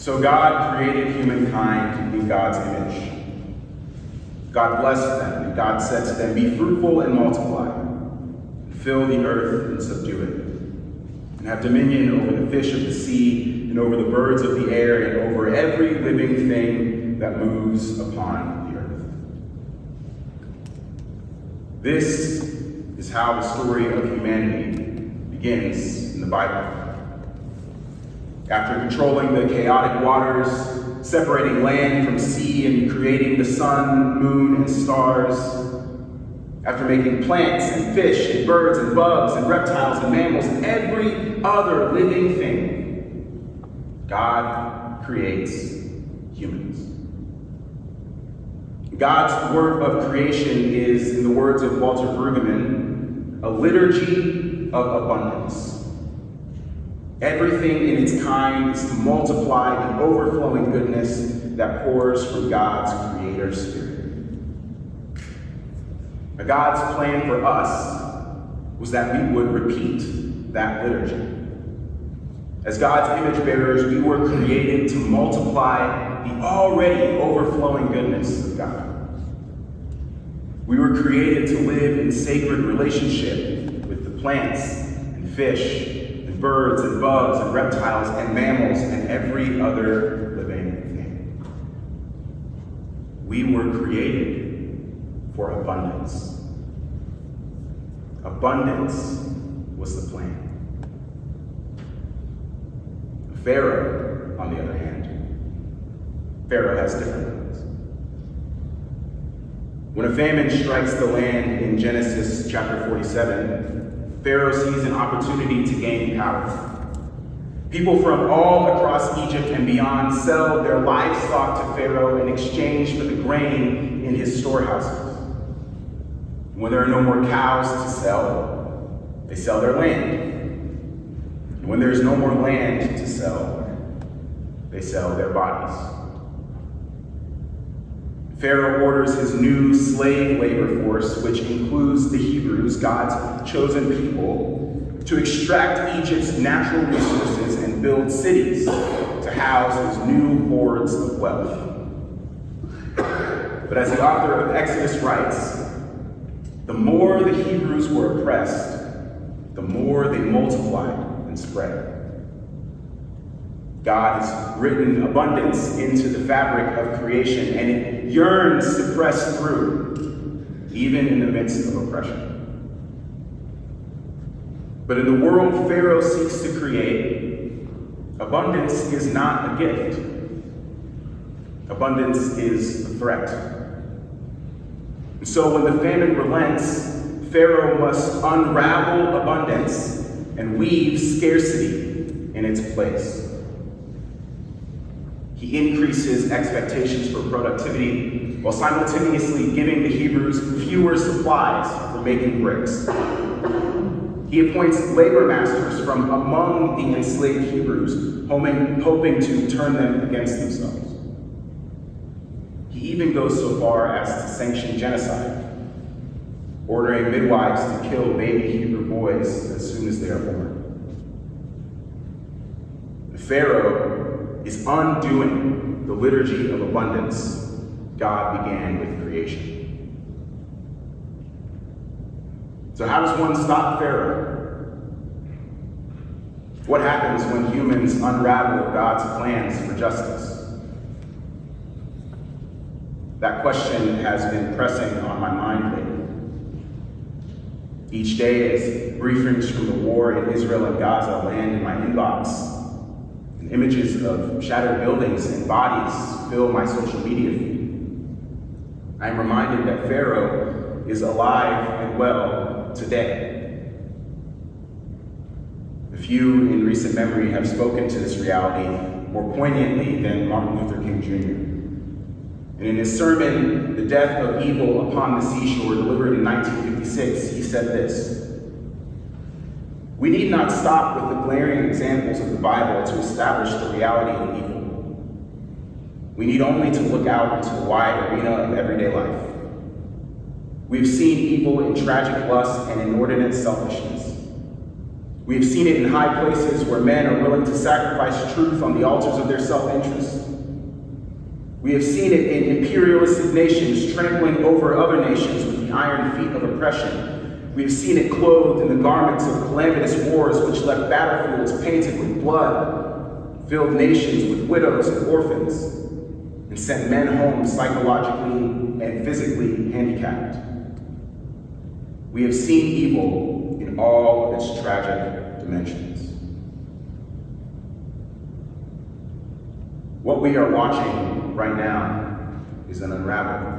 So God created humankind in God's image. God blessed them, and God said to them, Be fruitful and multiply, and fill the earth and subdue it, and have dominion over the fish of the sea, and over the birds of the air, and over every living thing that moves upon the earth. This is how the story of humanity begins in the Bible. After controlling the chaotic waters, separating land from sea, and creating the sun, moon, and stars, after making plants and fish and birds and bugs and reptiles and mammals and every other living thing, God creates humans. God's work of creation is, in the words of Walter Brueggemann, a liturgy of abundance. Everything in its kind is to multiply the overflowing goodness that pours from God's creator spirit. God's plan for us was that we would repeat that liturgy. As God's image bearers, we were created to multiply the already overflowing goodness of God. We were created to live in sacred relationship with the plants and fish birds and bugs and reptiles and mammals and every other living thing. We were created for abundance. Abundance was the plan. Pharaoh, on the other hand, Pharaoh has different plans. When a famine strikes the land in Genesis chapter 47, Pharaoh sees an opportunity to gain power. People from all across Egypt and beyond sell their livestock to Pharaoh in exchange for the grain in his storehouses. When there are no more cows to sell, they sell their land. When there is no more land to sell, they sell their bodies. Pharaoh orders his new slave labor force, which includes the Hebrews, God's chosen people, to extract Egypt's natural resources and build cities to house his new hordes of wealth. But as the author of Exodus writes, the more the Hebrews were oppressed, the more they multiplied and spread. God has written abundance into the fabric of creation, and it yearns to press through, even in the midst of oppression. But in the world Pharaoh seeks to create, abundance is not a gift. Abundance is a threat. And so when the famine relents, Pharaoh must unravel abundance and weave scarcity in its place. He increases expectations for productivity while simultaneously giving the Hebrews fewer supplies for making bricks. He appoints labor masters from among the enslaved Hebrews, hoping to turn them against themselves. He even goes so far as to sanction genocide, ordering midwives to kill baby Hebrew boys as soon as they are born. The Pharaoh is undoing the liturgy of abundance God began with creation. So, how does one stop Pharaoh? What happens when humans unravel God's plans for justice? That question has been pressing on my mind lately. Each day, as briefings from the war in Israel and Gaza land in my inbox, Images of shattered buildings and bodies fill my social media feed. I am reminded that Pharaoh is alive and well today. A few in recent memory have spoken to this reality more poignantly than Martin Luther King Jr. And in his sermon, The Death of Evil Upon the Seashore, delivered in 1956, he said this we need not stop with the glaring examples of the Bible to establish the reality of evil. We need only to look out into the wide arena of everyday life. We've seen evil in tragic lust and inordinate selfishness. We have seen it in high places where men are willing to sacrifice truth on the altars of their self-interest. We have seen it in imperialistic nations trampling over other nations with the iron feet of oppression. We have seen it clothed in the garments of calamitous wars which left battlefields painted with blood, filled nations with widows and orphans, and sent men home psychologically and physically handicapped. We have seen evil in all of its tragic dimensions. What we are watching right now is an unraveling.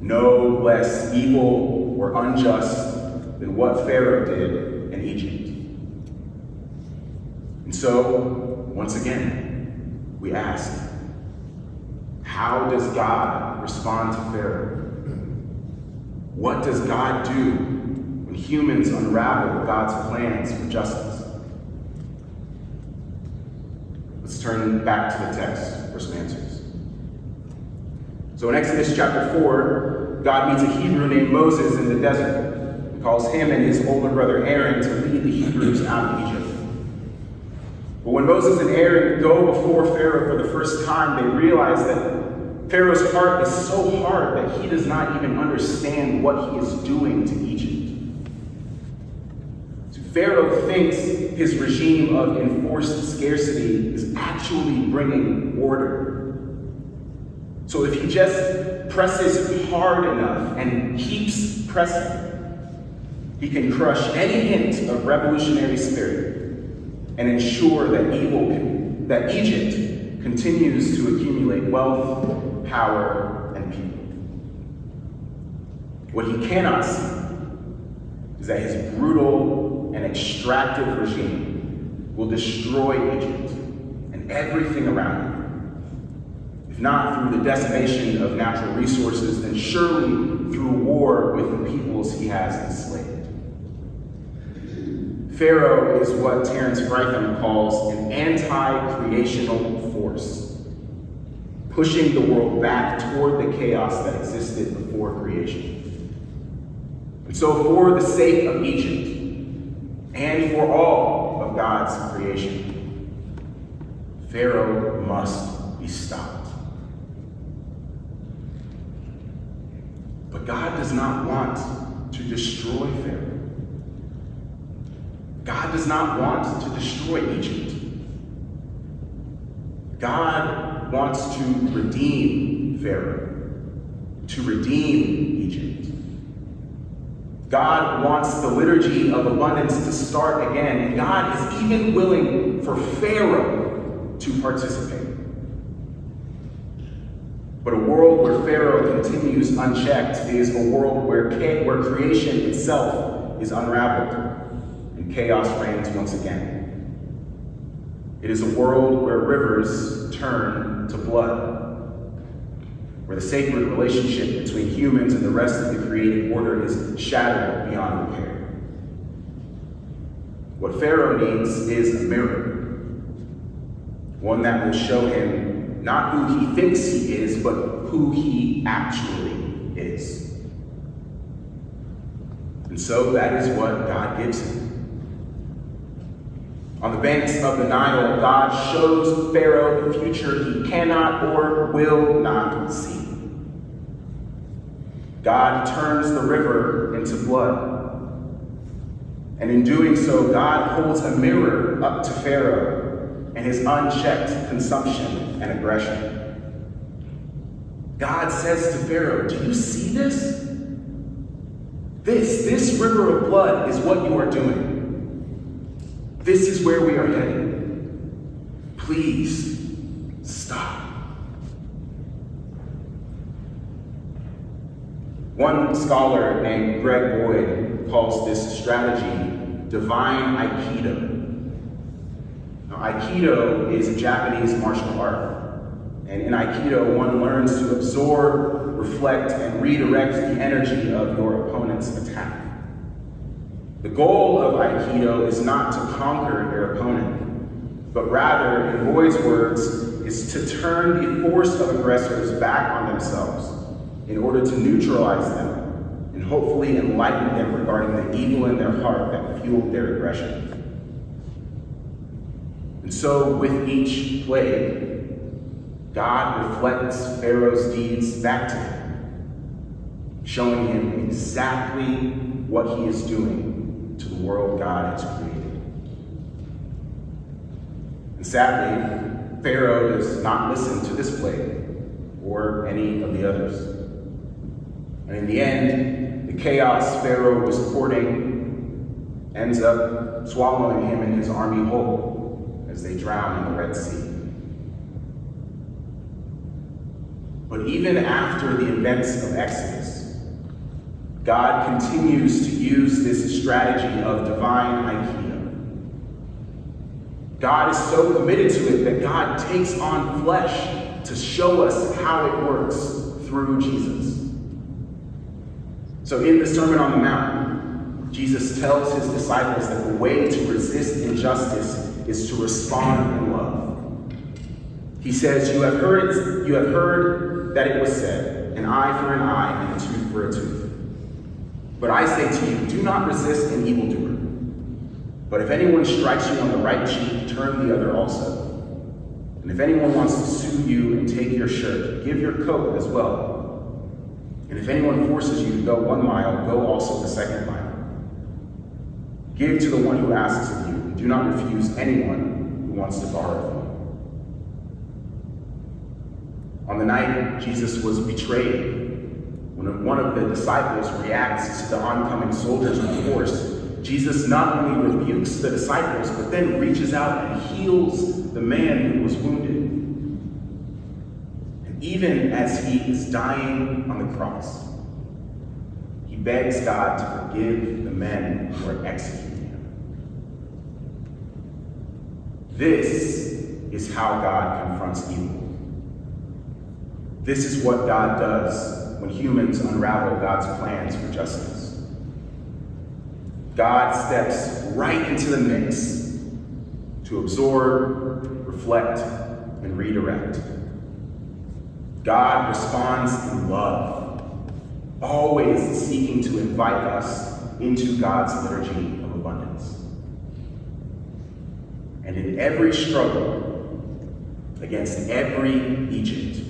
No less evil or unjust than what Pharaoh did in Egypt. And so, once again, we ask, how does God respond to Pharaoh? What does God do when humans unravel God's plans for justice? Let's turn back to the text for some answers. So in Exodus chapter 4, God meets a Hebrew named Moses in the desert. He calls him and his older brother Aaron to lead the Hebrews out of Egypt. But when Moses and Aaron go before Pharaoh for the first time, they realize that Pharaoh's heart is so hard that he does not even understand what he is doing to Egypt. So Pharaoh thinks his regime of enforced scarcity is actually bringing order. So if he just presses hard enough and keeps pressing, he can crush any hint of revolutionary spirit and ensure that evil, that Egypt continues to accumulate wealth power, and people. What he cannot see is that his brutal and extractive regime will destroy Egypt and everything around it. Not through the decimation of natural resources, then surely through war with the peoples he has enslaved. Pharaoh is what Terence Fretheim calls an anti-creational force pushing the world back toward the chaos that existed before creation. And so, for the sake of Egypt and for all of God's creation, Pharaoh must be stopped. God does not want to destroy Pharaoh. God does not want to destroy Egypt. God wants to redeem Pharaoh, to redeem Egypt. God wants the liturgy of abundance to start again, and God is even willing for Pharaoh to participate. But a world where Pharaoh continues unchecked is a world where, where creation itself is unraveled and chaos reigns once again. It is a world where rivers turn to blood, where the sacred relationship between humans and the rest of the created order is shattered beyond repair. What Pharaoh needs is a mirror, one that will show him not who he thinks he is, but who he actually is. And so that is what God gives him. On the banks of the Nile, God shows Pharaoh the future he cannot or will not see. God turns the river into blood. And in doing so, God holds a mirror up to Pharaoh and his unchecked consumption and aggression. God says to Pharaoh, Do you see this? This, this river of blood is what you are doing. This is where we are headed. Please stop. One scholar named Greg Boyd calls this strategy divine Aikido. Aikido is a Japanese martial art. And in Aikido, one learns to absorb, reflect, and redirect the energy of your opponent's attack. The goal of Aikido is not to conquer your opponent, but rather, in Boyd's words, is to turn the force of aggressors back on themselves in order to neutralize them and hopefully enlighten them regarding the evil in their heart that fueled their aggression. So, with each plague, God reflects Pharaoh's deeds back to him, showing him exactly what he is doing to the world God has created. And sadly, Pharaoh does not listen to this plague or any of the others. And in the end, the chaos Pharaoh was courting ends up swallowing him and his army whole as they drown in the Red Sea. But even after the events of Exodus, God continues to use this strategy of divine Aikido. God is so committed to it that God takes on flesh to show us how it works through Jesus. So in the Sermon on the Mount, Jesus tells his disciples that the way to resist injustice is to respond in love. He says, You have heard, you have heard that it was said, an eye for an eye and a tooth for a tooth. But I say to you, do not resist an evildoer. But if anyone strikes you on the right cheek, turn the other also. And if anyone wants to sue you and take your shirt, give your coat as well. And if anyone forces you to go one mile, go also the second mile. Give to the one who asks of you, and do not refuse anyone who wants to borrow from you. On the night Jesus was betrayed, when one of the disciples reacts to the oncoming soldiers on horse, Jesus not only rebukes the disciples, but then reaches out and heals the man who was wounded. And even as he is dying on the cross, begs God to forgive the men who are executing him. This is how God confronts evil. This is what God does when humans unravel God's plans for justice. God steps right into the mix to absorb, reflect, and redirect. God responds in love, always seeking to invite us into God's liturgy of abundance. And in every struggle against every Egypt,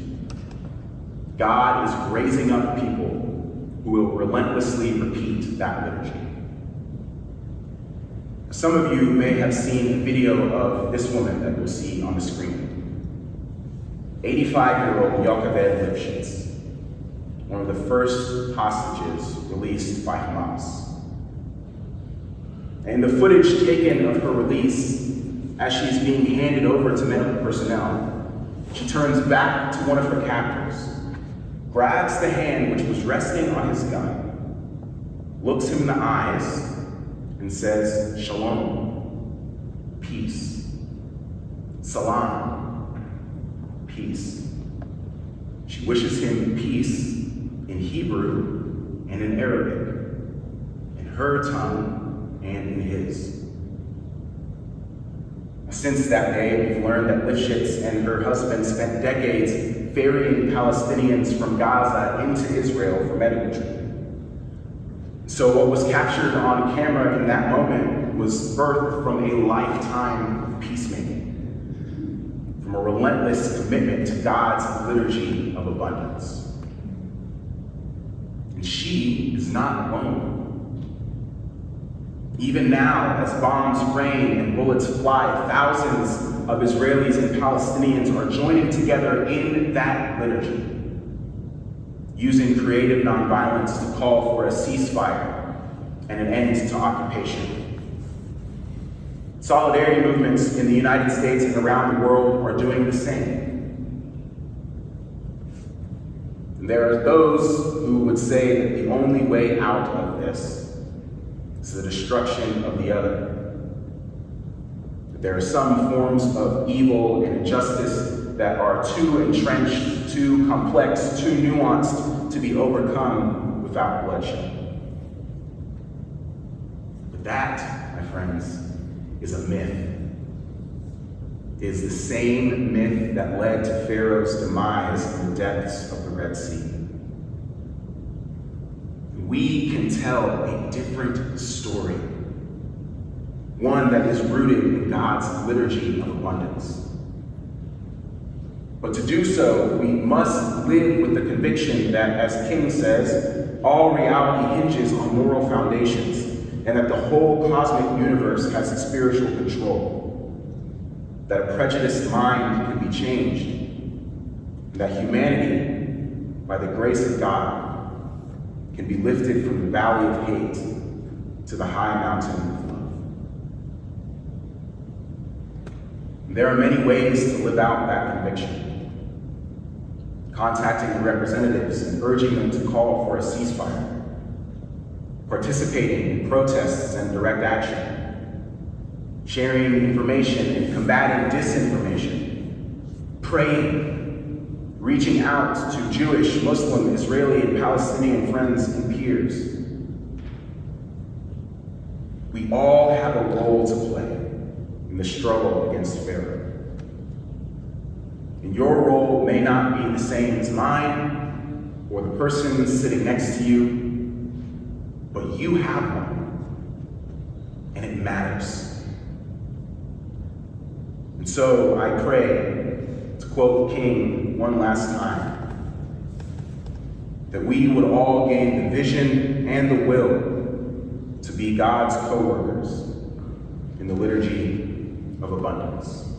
God is raising up people who will relentlessly repeat that liturgy. Some of you may have seen a video of this woman that you'll see on the screen. 85-year-old Yocheved Lifshitz, one of the first hostages released by Hamas. And the footage taken of her release as she's being handed over to medical personnel, she turns back to one of her captors, grabs the hand which was resting on his gun, looks him in the eyes, and says, Shalom, peace. Salam, peace. She wishes him peace in Hebrew and in Arabic, in her tongue and in his. Since that day, we've learned that Lifshitz and her husband spent decades ferrying Palestinians from Gaza into Israel for medical treatment. So what was captured on camera in that moment was birthed from a lifetime of peacemaking, from a relentless commitment to God's liturgy of abundance. And she is not alone. Even now, as bombs rain and bullets fly, thousands of Israelis and Palestinians are joining together in that liturgy using creative nonviolence to call for a ceasefire and an end to occupation. Solidarity movements in the United States and around the world are doing the same. And there are those who would say that the only way out of this is the destruction of the other. There are some forms of evil and injustice that are too entrenched, too complex, too nuanced to be overcome without bloodshed. But that, my friends, is a myth. Is the same myth that led to Pharaoh's demise in the depths of the Red Sea. We can tell a different story one that is rooted in God's liturgy of abundance. But to do so, we must live with the conviction that, as King says, all reality hinges on moral foundations and that the whole cosmic universe has spiritual control. That a prejudiced mind can be changed, and that humanity, by the grace of God, can be lifted from the valley of hate to the high mountain of love. There are many ways to live out that conviction. Contacting representatives and urging them to call for a ceasefire, participating in protests and direct action, sharing information and combating disinformation, praying, reaching out to Jewish, Muslim, Israeli, and Palestinian friends and peers. We all have a role to play in the struggle against Pharaoh. And your role may not be the same as mine or the person sitting next to you, but you have one, and it matters. And so I pray, to quote King one last time, that we would all gain the vision and the will to be God's co-workers in the liturgy of abundance.